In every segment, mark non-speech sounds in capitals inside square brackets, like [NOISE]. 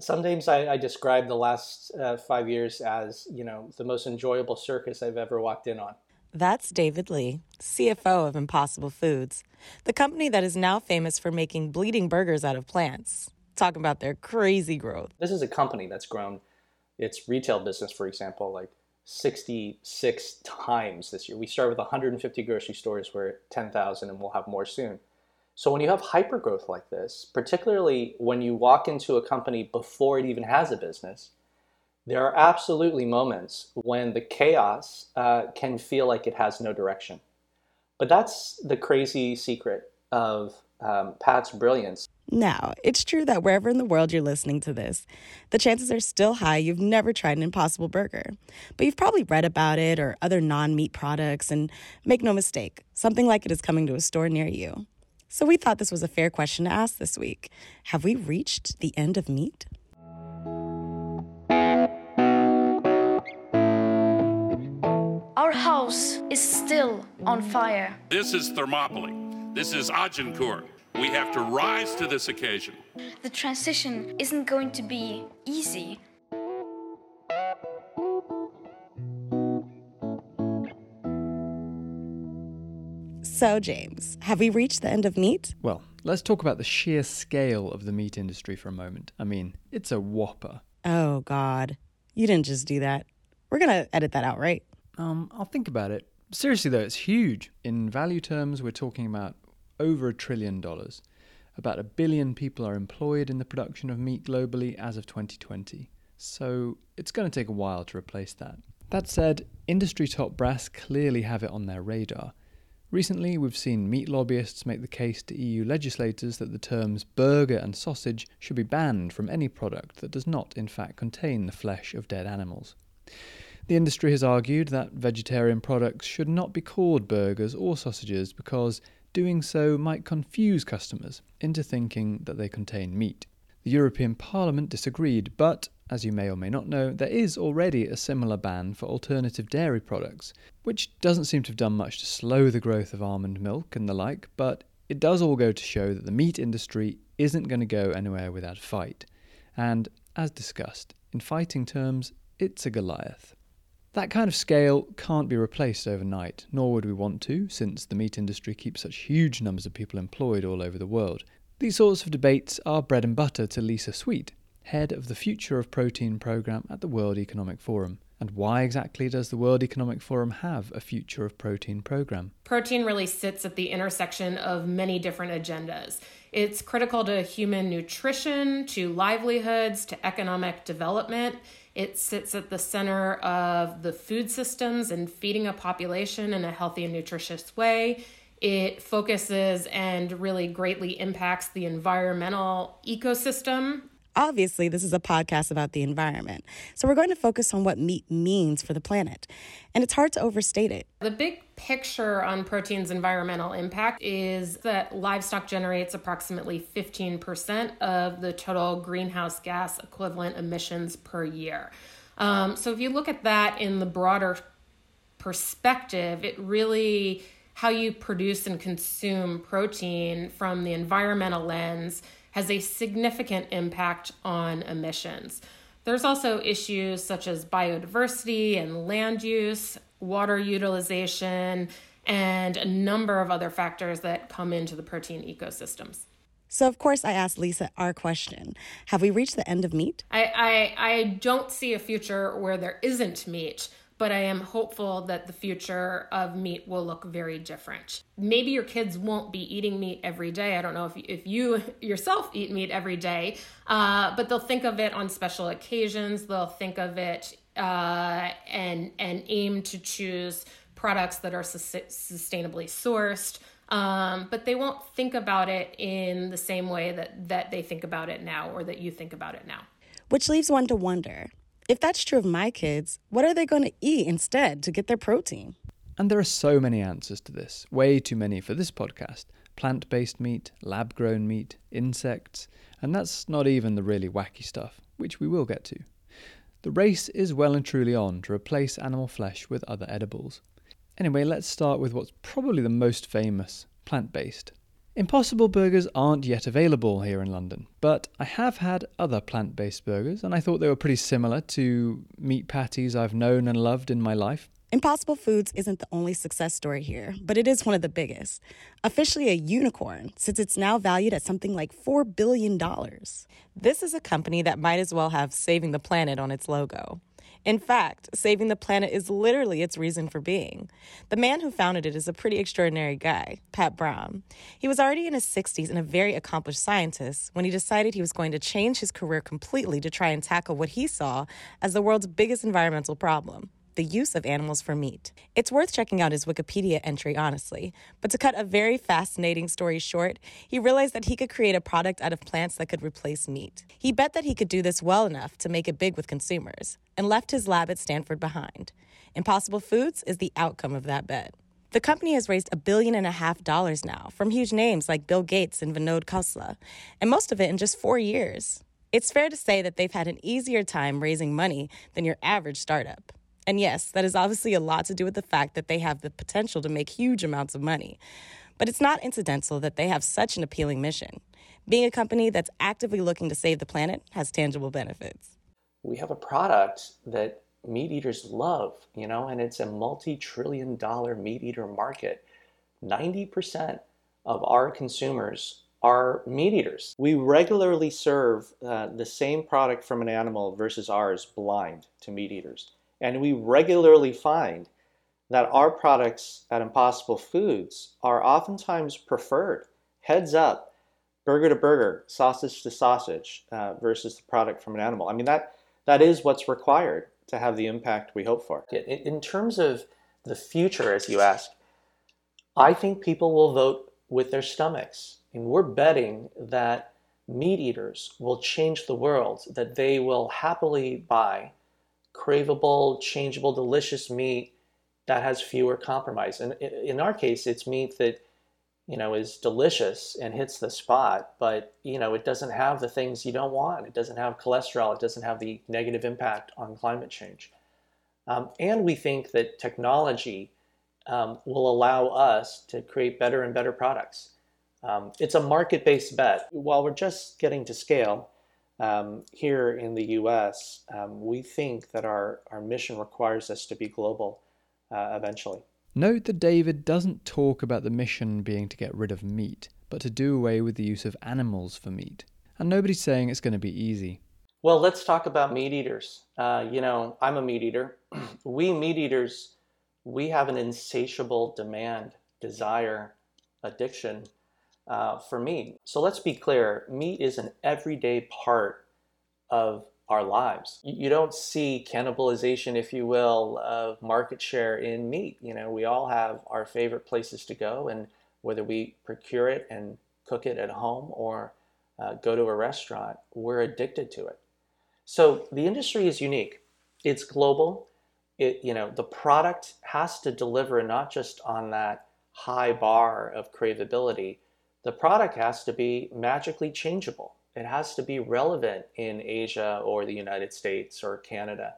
Sometimes I, I describe the last uh, five years as, you know, the most enjoyable circus I've ever walked in on. That's David Lee, CFO of Impossible Foods, the company that is now famous for making bleeding burgers out of plants. Talking about their crazy growth. This is a company that's grown its retail business, for example, like 66 times this year. We started with 150 grocery stores, we're at 10,000, and we'll have more soon. So when you have hypergrowth like this, particularly when you walk into a company before it even has a business, there are absolutely moments when the chaos uh, can feel like it has no direction. But that's the crazy secret of um, Pat's brilliance. Now, it's true that wherever in the world you're listening to this, the chances are still high you've never tried an Impossible Burger. But you've probably read about it or other non meat products, and make no mistake, something like it is coming to a store near you. So we thought this was a fair question to ask this week. Have we reached the end of meat? Our house is still on fire. This is Thermopylae. This is Agincourt. We have to rise to this occasion. The transition isn't going to be easy. So, James, have we reached the end of meat? Well, let's talk about the sheer scale of the meat industry for a moment. I mean, it's a whopper. Oh, God. You didn't just do that. We're going to edit that out, right? Um, I'll think about it. Seriously, though, it's huge. In value terms, we're talking about over a trillion dollars. About a billion people are employed in the production of meat globally as of 2020. So it's going to take a while to replace that. That said, industry top brass clearly have it on their radar. Recently, we've seen meat lobbyists make the case to EU legislators that the terms burger and sausage should be banned from any product that does not, in fact, contain the flesh of dead animals. The industry has argued that vegetarian products should not be called burgers or sausages because doing so might confuse customers into thinking that they contain meat. The European Parliament disagreed, but as you may or may not know, there is already a similar ban for alternative dairy products, which doesn't seem to have done much to slow the growth of almond milk and the like, but it does all go to show that the meat industry isn't going to go anywhere without a fight. And, as discussed, in fighting terms, it's a Goliath. That kind of scale can't be replaced overnight, nor would we want to, since the meat industry keeps such huge numbers of people employed all over the world. These sorts of debates are bread and butter to Lisa Sweet, head of the Future of Protein program at the World Economic Forum. And why exactly does the World Economic Forum have a Future of Protein program? Protein really sits at the intersection of many different agendas. It's critical to human nutrition, to livelihoods, to economic development. It sits at the center of the food systems and feeding a population in a healthy and nutritious way. It focuses and really greatly impacts the environmental ecosystem. Obviously, this is a podcast about the environment, so we're going to focus on what meat means for the planet. And it's hard to overstate it. The big picture on protein's environmental impact is that livestock generates approximately 15% of the total greenhouse gas equivalent emissions per year. Um, so if you look at that in the broader perspective, it really how you produce and consume protein from the environmental lens has a significant impact on emissions. There's also issues such as biodiversity and land use, water utilization, and a number of other factors that come into the protein ecosystems. So, of course, I asked Lisa our question Have we reached the end of meat? I, I, I don't see a future where there isn't meat but I am hopeful that the future of meat will look very different. Maybe your kids won't be eating meat every day. I don't know if, if you [LAUGHS] yourself eat meat every day, uh, but they'll think of it on special occasions. They'll think of it uh, and and aim to choose products that are su- sustainably sourced. Um, but they won't think about it in the same way that that they think about it now, or that you think about it now. Which leaves one to wonder if that's true of my kids, what are they going to eat instead to get their protein? And there are so many answers to this, way too many for this podcast plant based meat, lab grown meat, insects, and that's not even the really wacky stuff, which we will get to. The race is well and truly on to replace animal flesh with other edibles. Anyway, let's start with what's probably the most famous plant based. Impossible burgers aren't yet available here in London, but I have had other plant based burgers and I thought they were pretty similar to meat patties I've known and loved in my life. Impossible Foods isn't the only success story here, but it is one of the biggest. Officially a unicorn, since it's now valued at something like $4 billion. This is a company that might as well have Saving the Planet on its logo. In fact, saving the planet is literally its reason for being. The man who founded it is a pretty extraordinary guy, Pat Brown. He was already in his 60s and a very accomplished scientist when he decided he was going to change his career completely to try and tackle what he saw as the world's biggest environmental problem the use of animals for meat. It's worth checking out his Wikipedia entry, honestly. But to cut a very fascinating story short, he realized that he could create a product out of plants that could replace meat. He bet that he could do this well enough to make it big with consumers, and left his lab at Stanford behind. Impossible Foods is the outcome of that bet. The company has raised a billion and a half dollars now from huge names like Bill Gates and Vinod Khosla, and most of it in just four years. It's fair to say that they've had an easier time raising money than your average startup. And yes, that is obviously a lot to do with the fact that they have the potential to make huge amounts of money. But it's not incidental that they have such an appealing mission. Being a company that's actively looking to save the planet has tangible benefits. We have a product that meat eaters love, you know, and it's a multi trillion dollar meat eater market. 90% of our consumers are meat eaters. We regularly serve uh, the same product from an animal versus ours blind to meat eaters. And we regularly find that our products at Impossible Foods are oftentimes preferred, heads up, burger to burger, sausage to sausage, uh, versus the product from an animal. I mean, that, that is what's required to have the impact we hope for. In terms of the future, as you ask, I think people will vote with their stomachs. And we're betting that meat eaters will change the world, that they will happily buy craveable, changeable, delicious meat that has fewer compromise. And in our case, it's meat that you know is delicious and hits the spot, but you know it doesn't have the things you don't want. It doesn't have cholesterol. It doesn't have the negative impact on climate change. Um, and we think that technology um, will allow us to create better and better products. Um, it's a market-based bet. While we're just getting to scale, um, here in the US, um, we think that our, our mission requires us to be global uh, eventually. Note that David doesn't talk about the mission being to get rid of meat, but to do away with the use of animals for meat. And nobody's saying it's going to be easy. Well, let's talk about meat eaters. Uh, you know, I'm a meat eater. [CLEARS THROAT] we meat eaters, we have an insatiable demand, desire, addiction uh, for me. So let's be clear meat is an everyday part of our lives. You, don't see cannibalization, if you will, of market share in meat. You know, we all have our favorite places to go, and whether we procure it and cook it at home or uh, go to a restaurant, we're addicted to it. So the industry is unique. It's global. It, you know, the product has to deliver not just on that high bar of craveability, the product has to be magically changeable. It has to be relevant in Asia or the United States or Canada.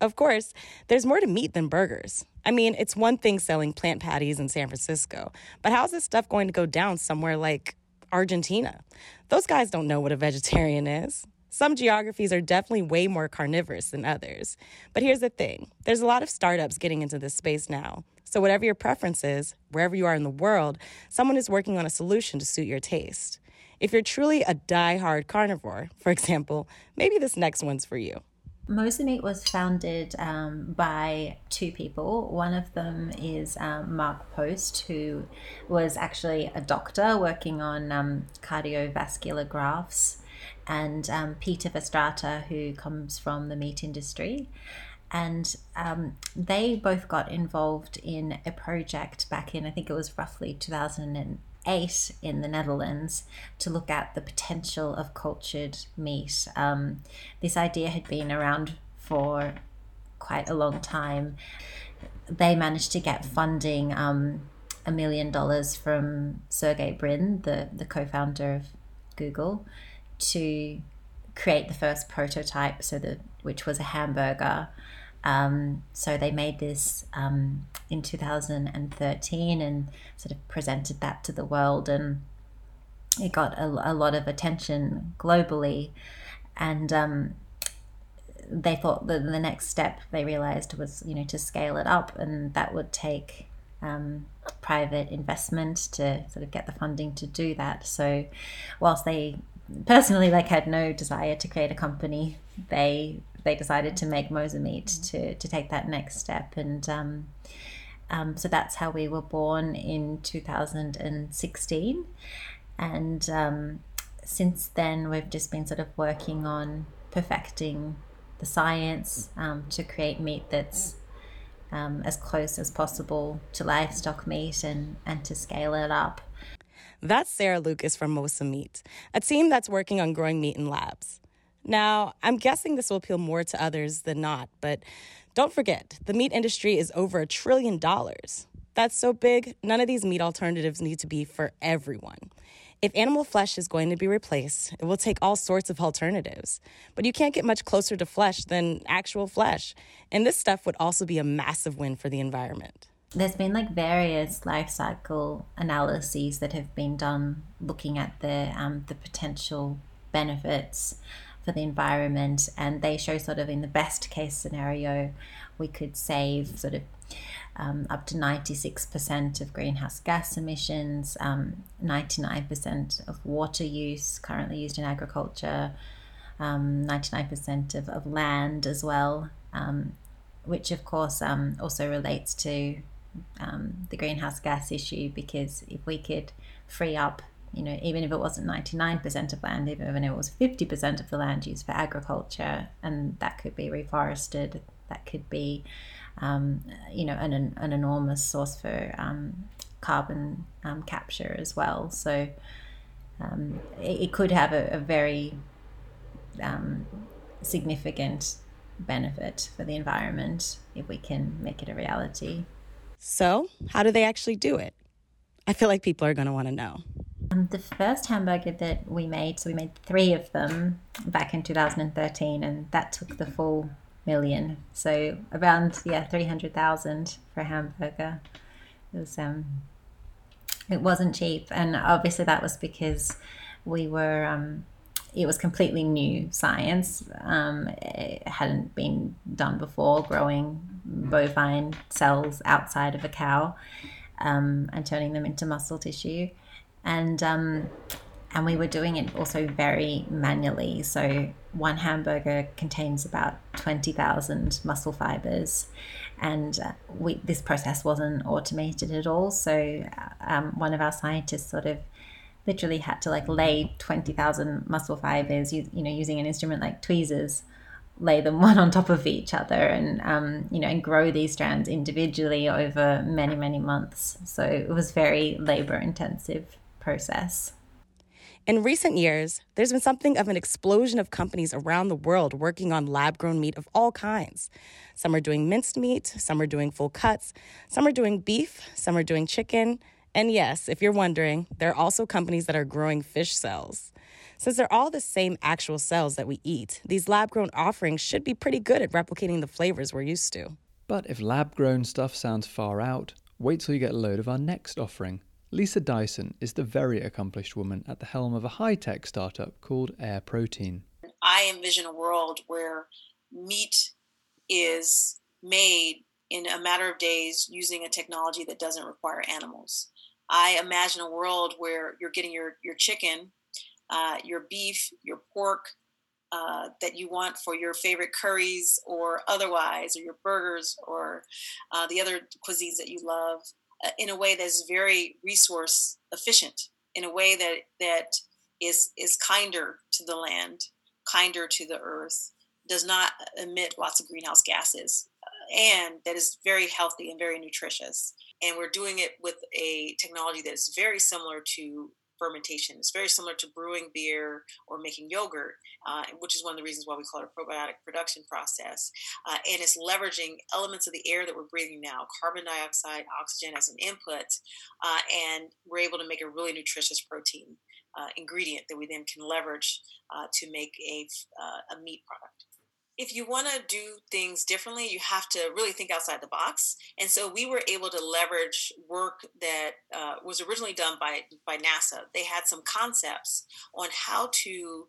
Of course, there's more to meat than burgers. I mean, it's one thing selling plant patties in San Francisco, but how's this stuff going to go down somewhere like Argentina? Those guys don't know what a vegetarian is. Some geographies are definitely way more carnivorous than others. But here's the thing there's a lot of startups getting into this space now. So, whatever your preference is, wherever you are in the world, someone is working on a solution to suit your taste. If you're truly a die-hard carnivore, [LAUGHS] for example, maybe this next one's for you. Mosa was founded um, by two people. One of them is um, Mark Post, who was actually a doctor working on um, cardiovascular grafts and um, Peter Verstraete, who comes from the meat industry. And um, they both got involved in a project back in, I think it was roughly 2008 in the Netherlands to look at the potential of cultured meat. Um, this idea had been around for quite a long time. They managed to get funding um, a million dollars from Sergey Brin, the, the co founder of Google to create the first prototype, so the which was a hamburger. Um, so they made this um, in 2013 and sort of presented that to the world. And it got a, a lot of attention globally, and um, they thought that the next step they realized was you know to scale it up, and that would take um, private investment to sort of get the funding to do that. So, whilst they personally like had no desire to create a company, they they decided to make Mosa Meat to to take that next step, and um, um, so that's how we were born in 2016, and um, since then we've just been sort of working on perfecting the science um, to create meat that's um, as close as possible to livestock meat and, and to scale it up. That's Sarah Lucas from Mosa Meat, a team that's working on growing meat in labs. Now, I'm guessing this will appeal more to others than not, but don't forget, the meat industry is over a trillion dollars. That's so big, none of these meat alternatives need to be for everyone. If animal flesh is going to be replaced, it will take all sorts of alternatives. But you can't get much closer to flesh than actual flesh. And this stuff would also be a massive win for the environment. There's been like various life cycle analyses that have been done looking at the um, the potential benefits for the environment, and they show sort of in the best case scenario, we could save sort of um, up to 96% of greenhouse gas emissions, um, 99% of water use currently used in agriculture, um, 99% of, of land as well, um, which of course um, also relates to um, the greenhouse gas issue because if we could free up you know, even if it wasn't 99% of land, even if it was 50% of the land used for agriculture, and that could be reforested, that could be um, you know, an, an enormous source for um, carbon um, capture as well. So um, it, it, could have a, a very um, significant benefit for the environment if we can make it a reality. So, how do they actually do it? I feel like people are going to want to know. Um, the first hamburger that we made, so we made three of them back in 2013, and that took the full million. So around yeah, three hundred thousand for a hamburger. It was um, it wasn't cheap, and obviously that was because we were um, it was completely new science. Um, it hadn't been done before, growing bovine cells outside of a cow um, and turning them into muscle tissue, and um, and we were doing it also very manually. So one hamburger contains about 20,000 muscle fibers, and uh, we, this process wasn't automated at all. So um, one of our scientists sort of literally had to like lay 20,000 muscle fibers, you, you know, using an instrument like tweezers, lay them [LAUGHS] one on top of each other, and um, you know, and grow these strands individually over many many months. So it was very labor intensive process. In recent years, there's been something of an explosion of companies around the world working on lab grown meat of all kinds. Some are doing minced meat, some are doing full cuts, some are doing beef, some are doing chicken. And yes, if you're wondering, there are also companies that are growing fish cells. Since they're all the same actual cells that we eat, these lab grown offerings should be pretty good at replicating the flavors we're used to. But if lab grown stuff sounds far out, wait till you get a load of our next offering Lisa Dyson is the very accomplished woman at the helm of a high tech startup called Air Protein. I envision a world where meat is made in a matter of days using a technology that doesn't require animals. I imagine a world where you're getting your, your chicken, uh, your beef, your pork uh, that you want for your favorite curries or otherwise, or your burgers or uh, the other cuisines that you love uh, in a way that's very resource efficient, in a way that that is is kinder to the land, kinder to the earth, does not emit lots of greenhouse gases, uh, and that is very healthy and very nutritious. And we're doing it with a technology that is very similar to fermentation. It's very similar to brewing beer or making yogurt, uh, which is one of the reasons why we call it a probiotic production process. Uh, and it's leveraging elements of the air that we're breathing now, carbon dioxide, oxygen as an input, uh, and we're able to make a really nutritious protein uh, ingredient that we then can leverage uh, to make a, uh, a meat product. If you want to do things differently, you have to really think outside the box. And so we were able to leverage work that uh, was originally done by by NASA. They had some concepts on how to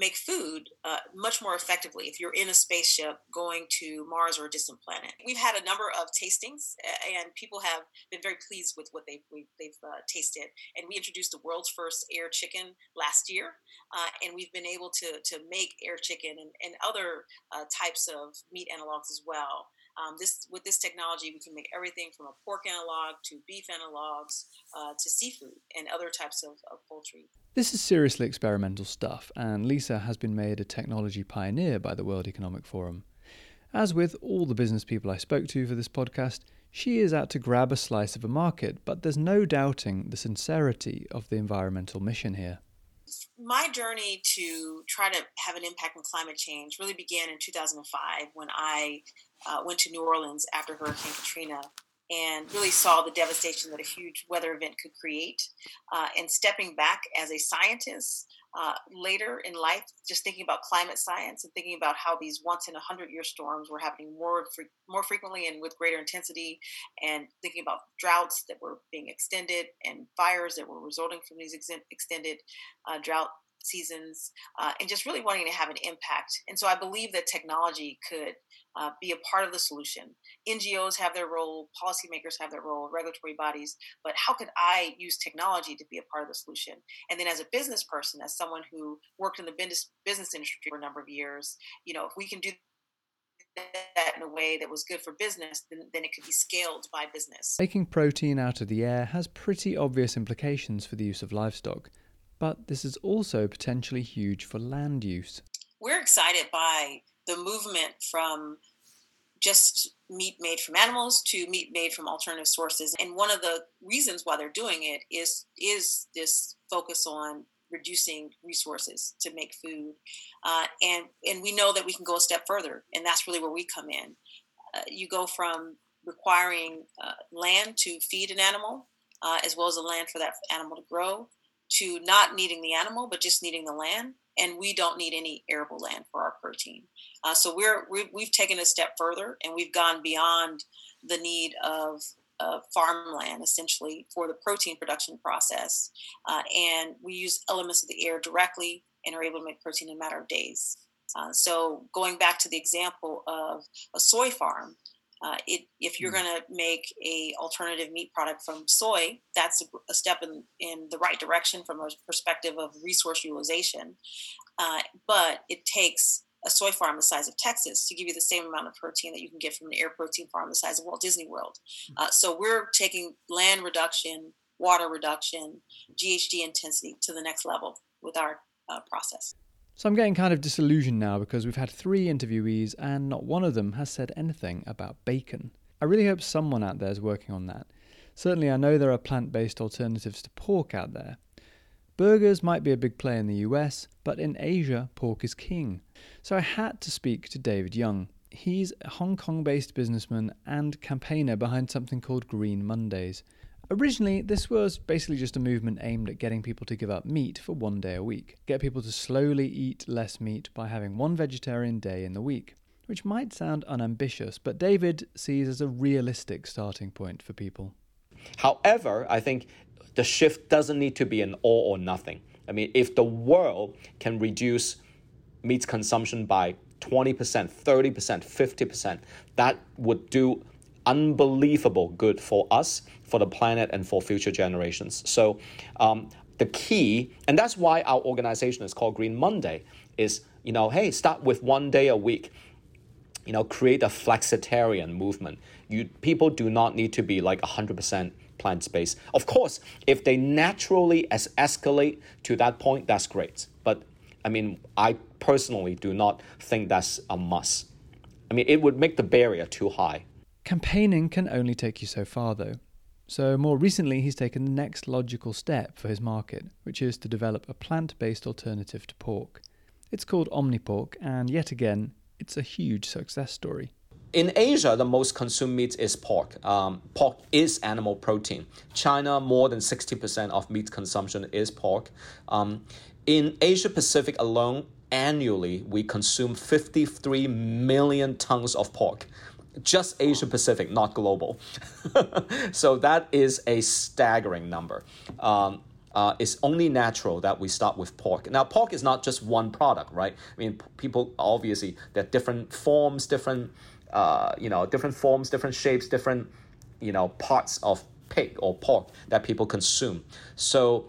make food uh, much more effectively if you're in a spaceship going to Mars or a distant planet. We've had a number of tastings, and people have been very pleased with what they've they've uh, tasted. And we introduced the world's first air chicken last year, uh, and we've been able to to make air chicken and, and other uh, types of meat analogs as well. Um, this with this technology, we can make everything from a pork analog to beef analogs uh, to seafood and other types of, of poultry. This is seriously experimental stuff, and Lisa has been made a technology pioneer by the World Economic Forum. As with all the business people I spoke to for this podcast, she is out to grab a slice of a market, but there's no doubting the sincerity of the environmental mission here my journey to try to have an impact on climate change really began in 2005 when I uh, went to New Orleans after Hurricane Katrina and really saw the devastation that a huge weather event could create. Uh, and stepping back as a scientist uh, later in life, just thinking about climate science and thinking about how these once in a hundred year storms were happening more fre- more frequently and with greater intensity, and thinking about droughts that were being extended and fires that were resulting from these ex- extended uh, drought seasons uh, and just really wanting to have an impact. And so I believe that technology could uh, be a part of the solution. NGOs have their role, policymakers have their role, regulatory bodies, but how could I use technology to be a part of the solution? And then as a business person, as someone who worked in the business, business industry for a number of years, you know, if we can do that in a way that was good for business, then, then it could be scaled by business. Making protein out of the air has pretty obvious implications for the use of livestock but this is also potentially huge for land use. We're excited by the movement from just meat made from animals to meat made from alternative sources. And one of the reasons why they're doing it is is this focus on reducing resources to make food. Uh, and and we know that we can go a step further, and that's really where we come in. Uh, you go from requiring uh, land to feed an animal, uh, as well as the land for that animal to grow, to not needing the animal but just needing the land and we don't need any arable land for our protein. Uh, so we're we, have taken a step further and we've gone beyond the need of uh, farmland essentially for the protein production process uh, and we use elements of the air directly and are able to make protein in a matter of days. Uh, so going back to the example of a soy farm uh, it, if you're hmm. going to make a alternative meat product from soy, that's a, a, step in, in the right direction from a perspective of resource utilization. Uh, but it takes a soy farm the size of Texas to give you the same amount of protein that you can get from an air protein farm the size of Walt Disney World. Hmm. Uh, so we're taking land reduction, water reduction, GHG intensity to the next level with our uh, process. So I'm getting kind of disillusioned now because we've had three interviewees and not one of them has said anything about bacon. I really hope someone out there is working on that. Certainly, I know there are plant based alternatives to pork out there. Burgers might be a big play in the US, but in Asia, pork is king. So I had to speak to David Yeung. He's a Hong Kong based businessman and campaigner behind something called Green Mondays. Originally, this was basically just a movement aimed at getting people to give up meat for one day a week, get people to slowly eat less meat by having one vegetarian day in the week, which might sound unambitious, but David sees as a realistic starting point for people. However, I think the shift doesn't need to be an all or nothing. I mean, if the world can reduce meat consumption by 20%, 30%, 50%, that would do unbelievable good for us, for the planet, and for future generations. So, um, the key, and that's why our organization is called Green Monday, is you know, hey, start with one day a week. You know, create a flexitarian movement. You people do not need to be like hundred percent plant based. Of course, if they naturally as escalate to that point, that's great. But I mean, I personally do not think that's a must. I mean, it would make the barrier too high. Campaigning can only take you so far, though. So, more recently, he's taken the next logical step for his market, which is to develop a plant based alternative to pork. It's called Omnipork, and yet again, it's a huge success story. In Asia, the most consumed meat is pork. Um, pork is animal protein. China, more than 60% of meat consumption is pork. Um, in Asia Pacific alone, annually we consume 53 million tons of pork just Asia Pacific, not global. [LAUGHS] so that is a staggering number. Um, uh, it's only natural that we start with pork. Now, pork is not just one product, right? I mean, p- people obviously there are different forms, different uh, you know, different forms, different shapes, different you know parts of pig or pork that people consume. So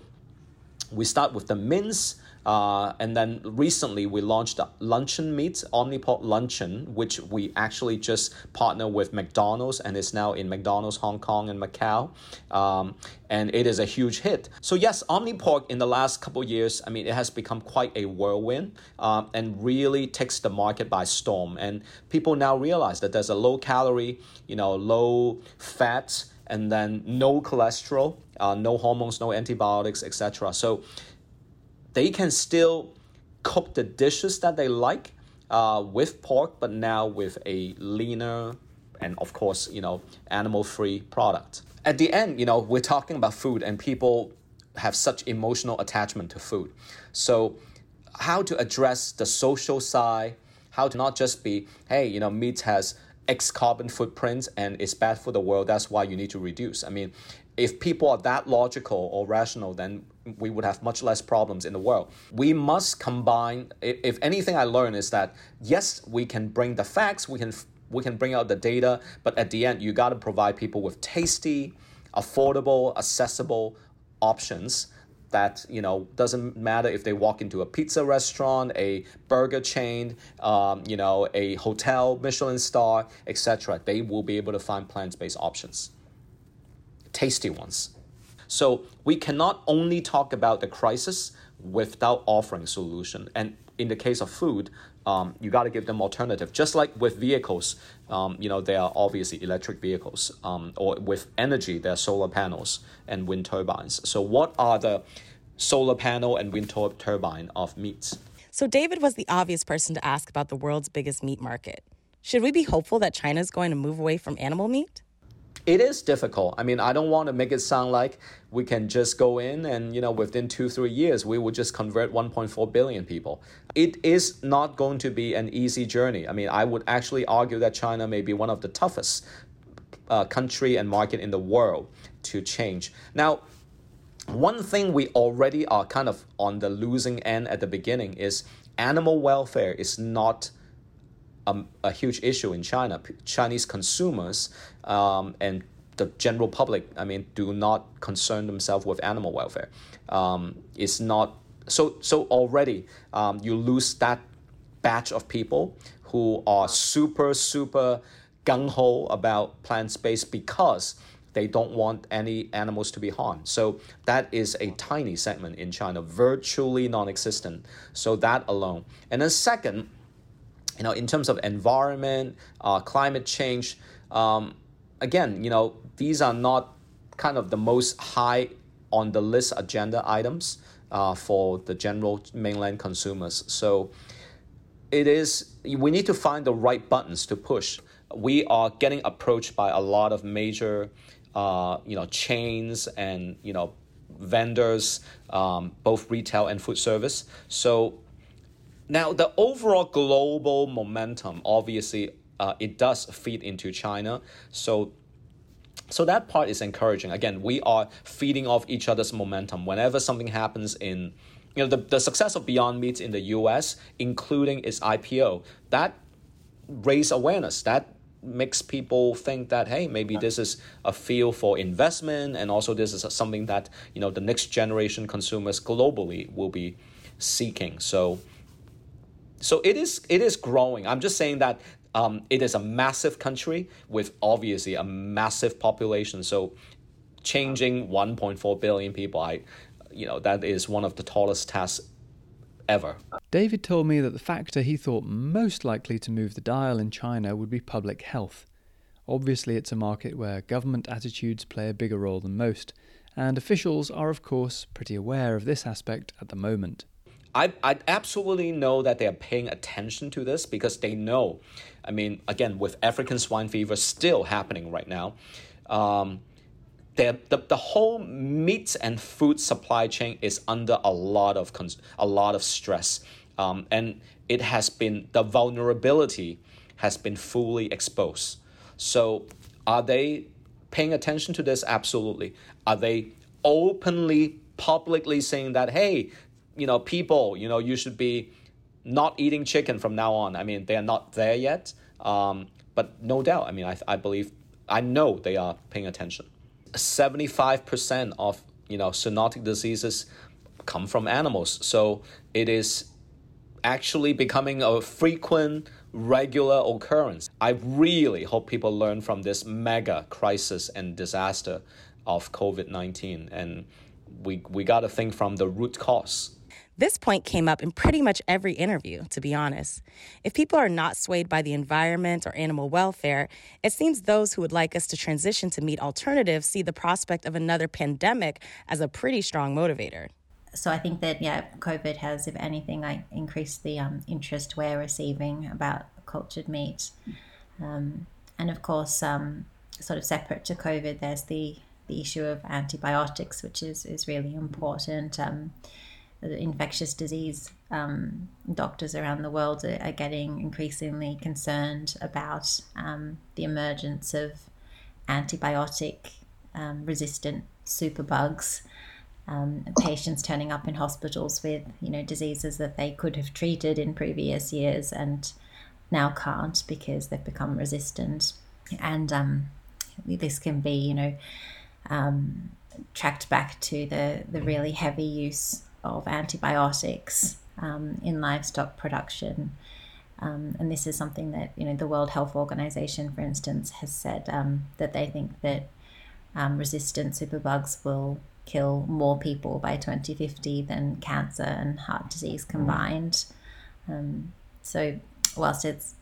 we start with the mince uh, and then recently we launched luncheon meat, Omnipork Luncheon, which we actually just partner with McDonald's and is now in McDonald's Hong Kong and Macau. Um, and it is a huge hit. So yes, Omnipork in the last couple years, I mean, it has become quite a whirlwind um, and really takes the market by storm. And people now realize that there's a low calorie, you know, low fat, and then no cholesterol, uh, no hormones, no antibiotics, etc. So they can still cook the dishes that they like uh, with pork, but now with a leaner and, of course, you know, animal free product. At the end, you know, we're talking about food and people have such emotional attachment to food. So, how to address the social side, how to not just be, hey, you know, meat has X carbon footprint and it's bad for the world, that's why you need to reduce. I mean, if people are that logical or rational, then we would have much less problems in the world. We must combine. If anything, I learned is that yes, we can bring the facts, we can we can bring out the data, but at the end, you got to provide people with tasty, affordable, accessible options that you know doesn't matter if they walk into a pizza restaurant a burger chain um, you know a hotel michelin star etc they will be able to find plant-based options tasty ones so we cannot only talk about the crisis without offering solution. And in the case of food, um, you got to give them alternative. Just like with vehicles, um, you know, there are obviously electric vehicles, um, or with energy, there are solar panels and wind turbines. So what are the solar panel and wind turbine of meats? So David was the obvious person to ask about the world's biggest meat market. Should we be hopeful that China is going to move away from animal meat? It is difficult. I mean, I don't want to make it sound like we can just go in and, you know, within two, three years, we will just convert 1.4 billion people. It is not going to be an easy journey. I mean, I would actually argue that China may be one of the toughest uh, country and market in the world to change. Now, one thing we already are kind of on the losing end at the beginning is animal welfare is not a, a huge issue in China. Chinese consumers um, and the general public, I mean, do not concern themselves with animal welfare. Um, it's not so. So already, um, you lose that batch of people who are super super gung ho about plant based because they don't want any animals to be harmed. So that is a tiny segment in China, virtually non-existent. So that alone, and then second you know, in terms of environment, uh, climate change, um, again, you know, these are not kind of the most high on the list agenda items uh, for the general mainland consumers. So it is, we need to find the right buttons to push. We are getting approached by a lot of major, uh, you know, chains and, you know, vendors, um, both retail and food service. So now, the overall global momentum, obviously, uh, it does feed into China. So so that part is encouraging. Again, we are feeding off each other's momentum. Whenever something happens in, you know, the, the success of Beyond Meat in the US, including its IPO, that raise awareness. That makes people think that hey maybe this is a field for investment and also this is something that you know the next generation consumers globally will be seeking so so it is it is growing. I'm just saying that um, it is a massive country with obviously a massive population. So changing 1.4 billion people, I, you know, that is one of the tallest tasks ever. David told me that the factor he thought most likely to move the dial in China would be public health. Obviously, it's a market where government attitudes play a bigger role than most, and officials are, of course, pretty aware of this aspect at the moment. I, I absolutely know that they are paying attention to this because they know. I mean, again, with African swine fever still happening right now, um, the, the, whole meat and food supply chain is under a lot of a lot of stress. um, and it has been the vulnerability has been fully exposed. So, are they paying attention to this? Absolutely. Are they openly, publicly saying that, hey, you know, people, you know, you should be not eating chicken from now on? I mean, they are not there yet. Um, but no doubt, I mean, I, I believe, I know they are paying attention. 75% of, you know, zoonotic diseases come from animals. So it is actually becoming a frequent, regular occurrence. I really hope people learn from this mega crisis and disaster of COVID 19. And we, we got to think from the root cause. This point came up in pretty much every interview, to be honest. If people are not swayed by the environment or animal welfare, it seems those who would like us to transition to meat alternatives see the prospect of another pandemic as a pretty strong motivator so I think that yeah, COVID has, if anything, like increased the um, interest we're receiving about cultured meat, um, and of course, um, sort of separate to COVID, there's the the issue of antibiotics, which is is really important. Um, infectious disease um, doctors around the world are, are, getting increasingly concerned about um, the emergence of antibiotic resistant superbugs. Um, patients turning up in hospitals with you know diseases that they could have treated in previous years and now can't because they've become resistant. And um, this can be you know um, tracked back to the the really heavy use of antibiotics um, in livestock production um, and this is something that you know the World Health Organization for instance has said um, that they think that resistant superbugs will kill more people by 2050 than cancer and heart disease combined. Um, so, whilst it's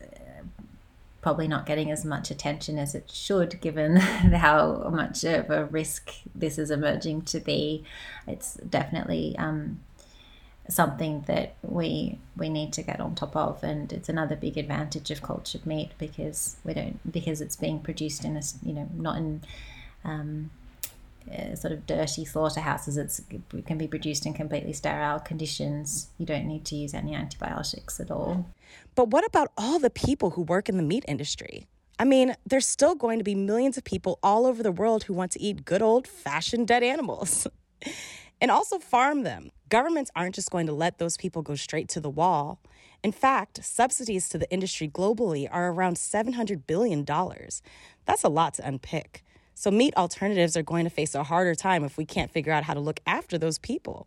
probably not getting as much attention as it should, given [LAUGHS] how much of a risk this is emerging to be, it's definitely um, something that we we need to get on top of and it's another big advantage of cultured meat because we don't because it's being produced in a you know not in um, uh, sort of dirty slaughterhouses. It's, it can be produced in completely sterile conditions. You don't need to use any antibiotics at all. But what about all the people who work in the meat industry? I mean, there's still going to be millions of people all over the world who want to eat good old fashioned dead animals [LAUGHS] and also farm them. Governments aren't just going to let those people go straight to the wall. In fact, subsidies to the industry globally are around $700 billion. That's a lot to unpick. So, meat alternatives are going to face a harder time if we can't figure out how to look after those people.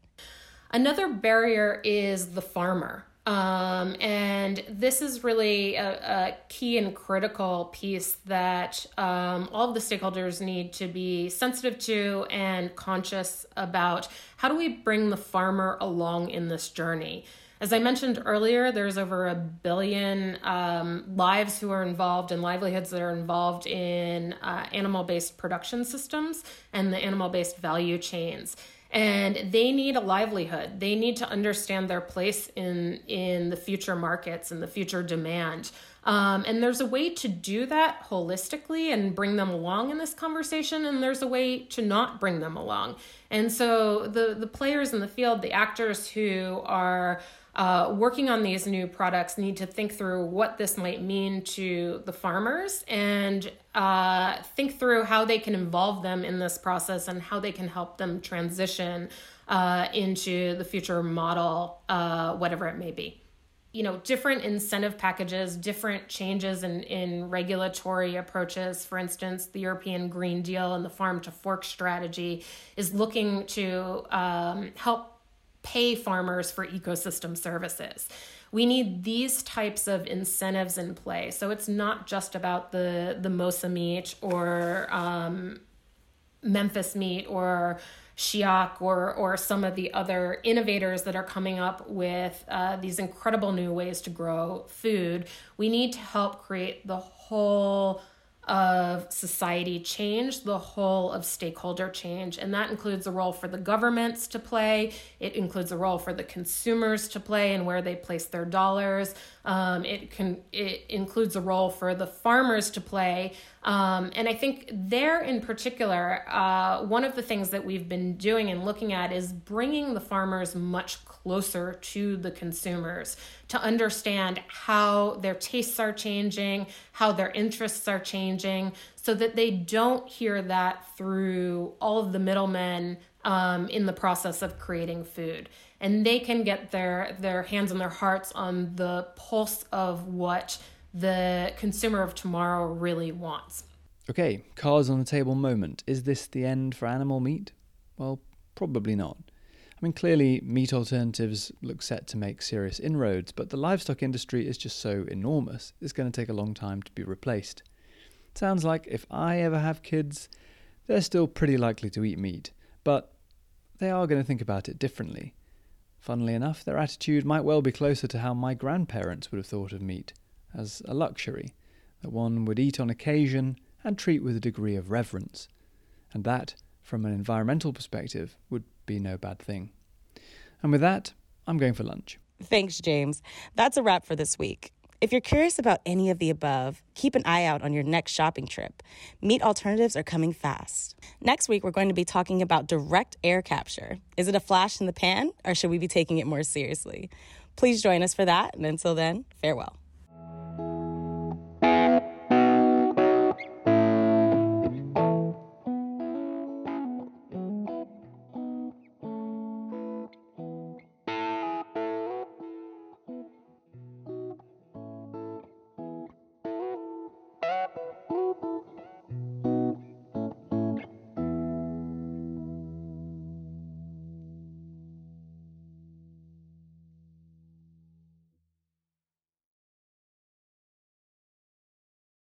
Another barrier is the farmer. Um, and this is really a, a, key and critical piece that um, all of the stakeholders need to be sensitive to and conscious about. How do we bring the farmer along in this journey? As I mentioned earlier, there's over a billion um, lives who are involved and livelihoods that are involved in uh, animal based production systems and the animal based value chains. And they need a livelihood. They need to understand their place in in the future markets and the future demand. Um, and there's a way to do that holistically and bring them along in this conversation and there's a way to not bring them along. And so the the players in the field the actors who are uh, working on these new products need to think through what this might mean to the farmers and uh, think through how they can involve them in this process and how they can help them transition uh, into the future model, uh, whatever it may be. You know, different incentive packages, different changes in, in regulatory approaches. For instance, the European Green Deal and the farm to fork strategy is looking to um, help pay farmers for ecosystem services. We need these types of incentives in play. So it's not just about the the Mosa meat or um, Memphis meat or Shiok or or some of the other innovators that are coming up with uh, these incredible new ways to grow food. We need to help create the whole of society change, the whole of stakeholder change. And that includes a role for the governments to play, it includes a role for the consumers to play and where they place their dollars. Um, it can it includes a role for the farmers to play. Um, and I think there in particular, uh, one of the things that we've been doing and looking at is bringing the farmers much closer closer to the consumers to understand how their tastes are changing, how their interests are changing, so that they don't hear that through all of the middlemen um, in the process of creating food. And they can get their, their hands and their hearts on the pulse of what the consumer of tomorrow really wants. Okay, cards on the table moment. Is this the end for animal meat? Well, probably not. I mean, clearly, meat alternatives look set to make serious inroads, but the livestock industry is just so enormous, it's going to take a long time to be replaced. Sounds like if I ever have kids, they're still pretty likely to eat meat, but they are going to think about it differently. Funnily enough, their attitude might well be closer to how my grandparents would have thought of meat as a luxury that one would eat on occasion and treat with a degree of reverence. And that, from an environmental perspective, would be no bad thing. And with that, I'm going for lunch. Thanks, James. That's a wrap for this week. If you're curious about any of the above, keep an eye out on your next shopping trip. Meat alternatives are coming fast. Next week, we're going to be talking about direct air capture. Is it a flash in the pan, or should we be taking it more seriously? Please join us for that, and until then, farewell.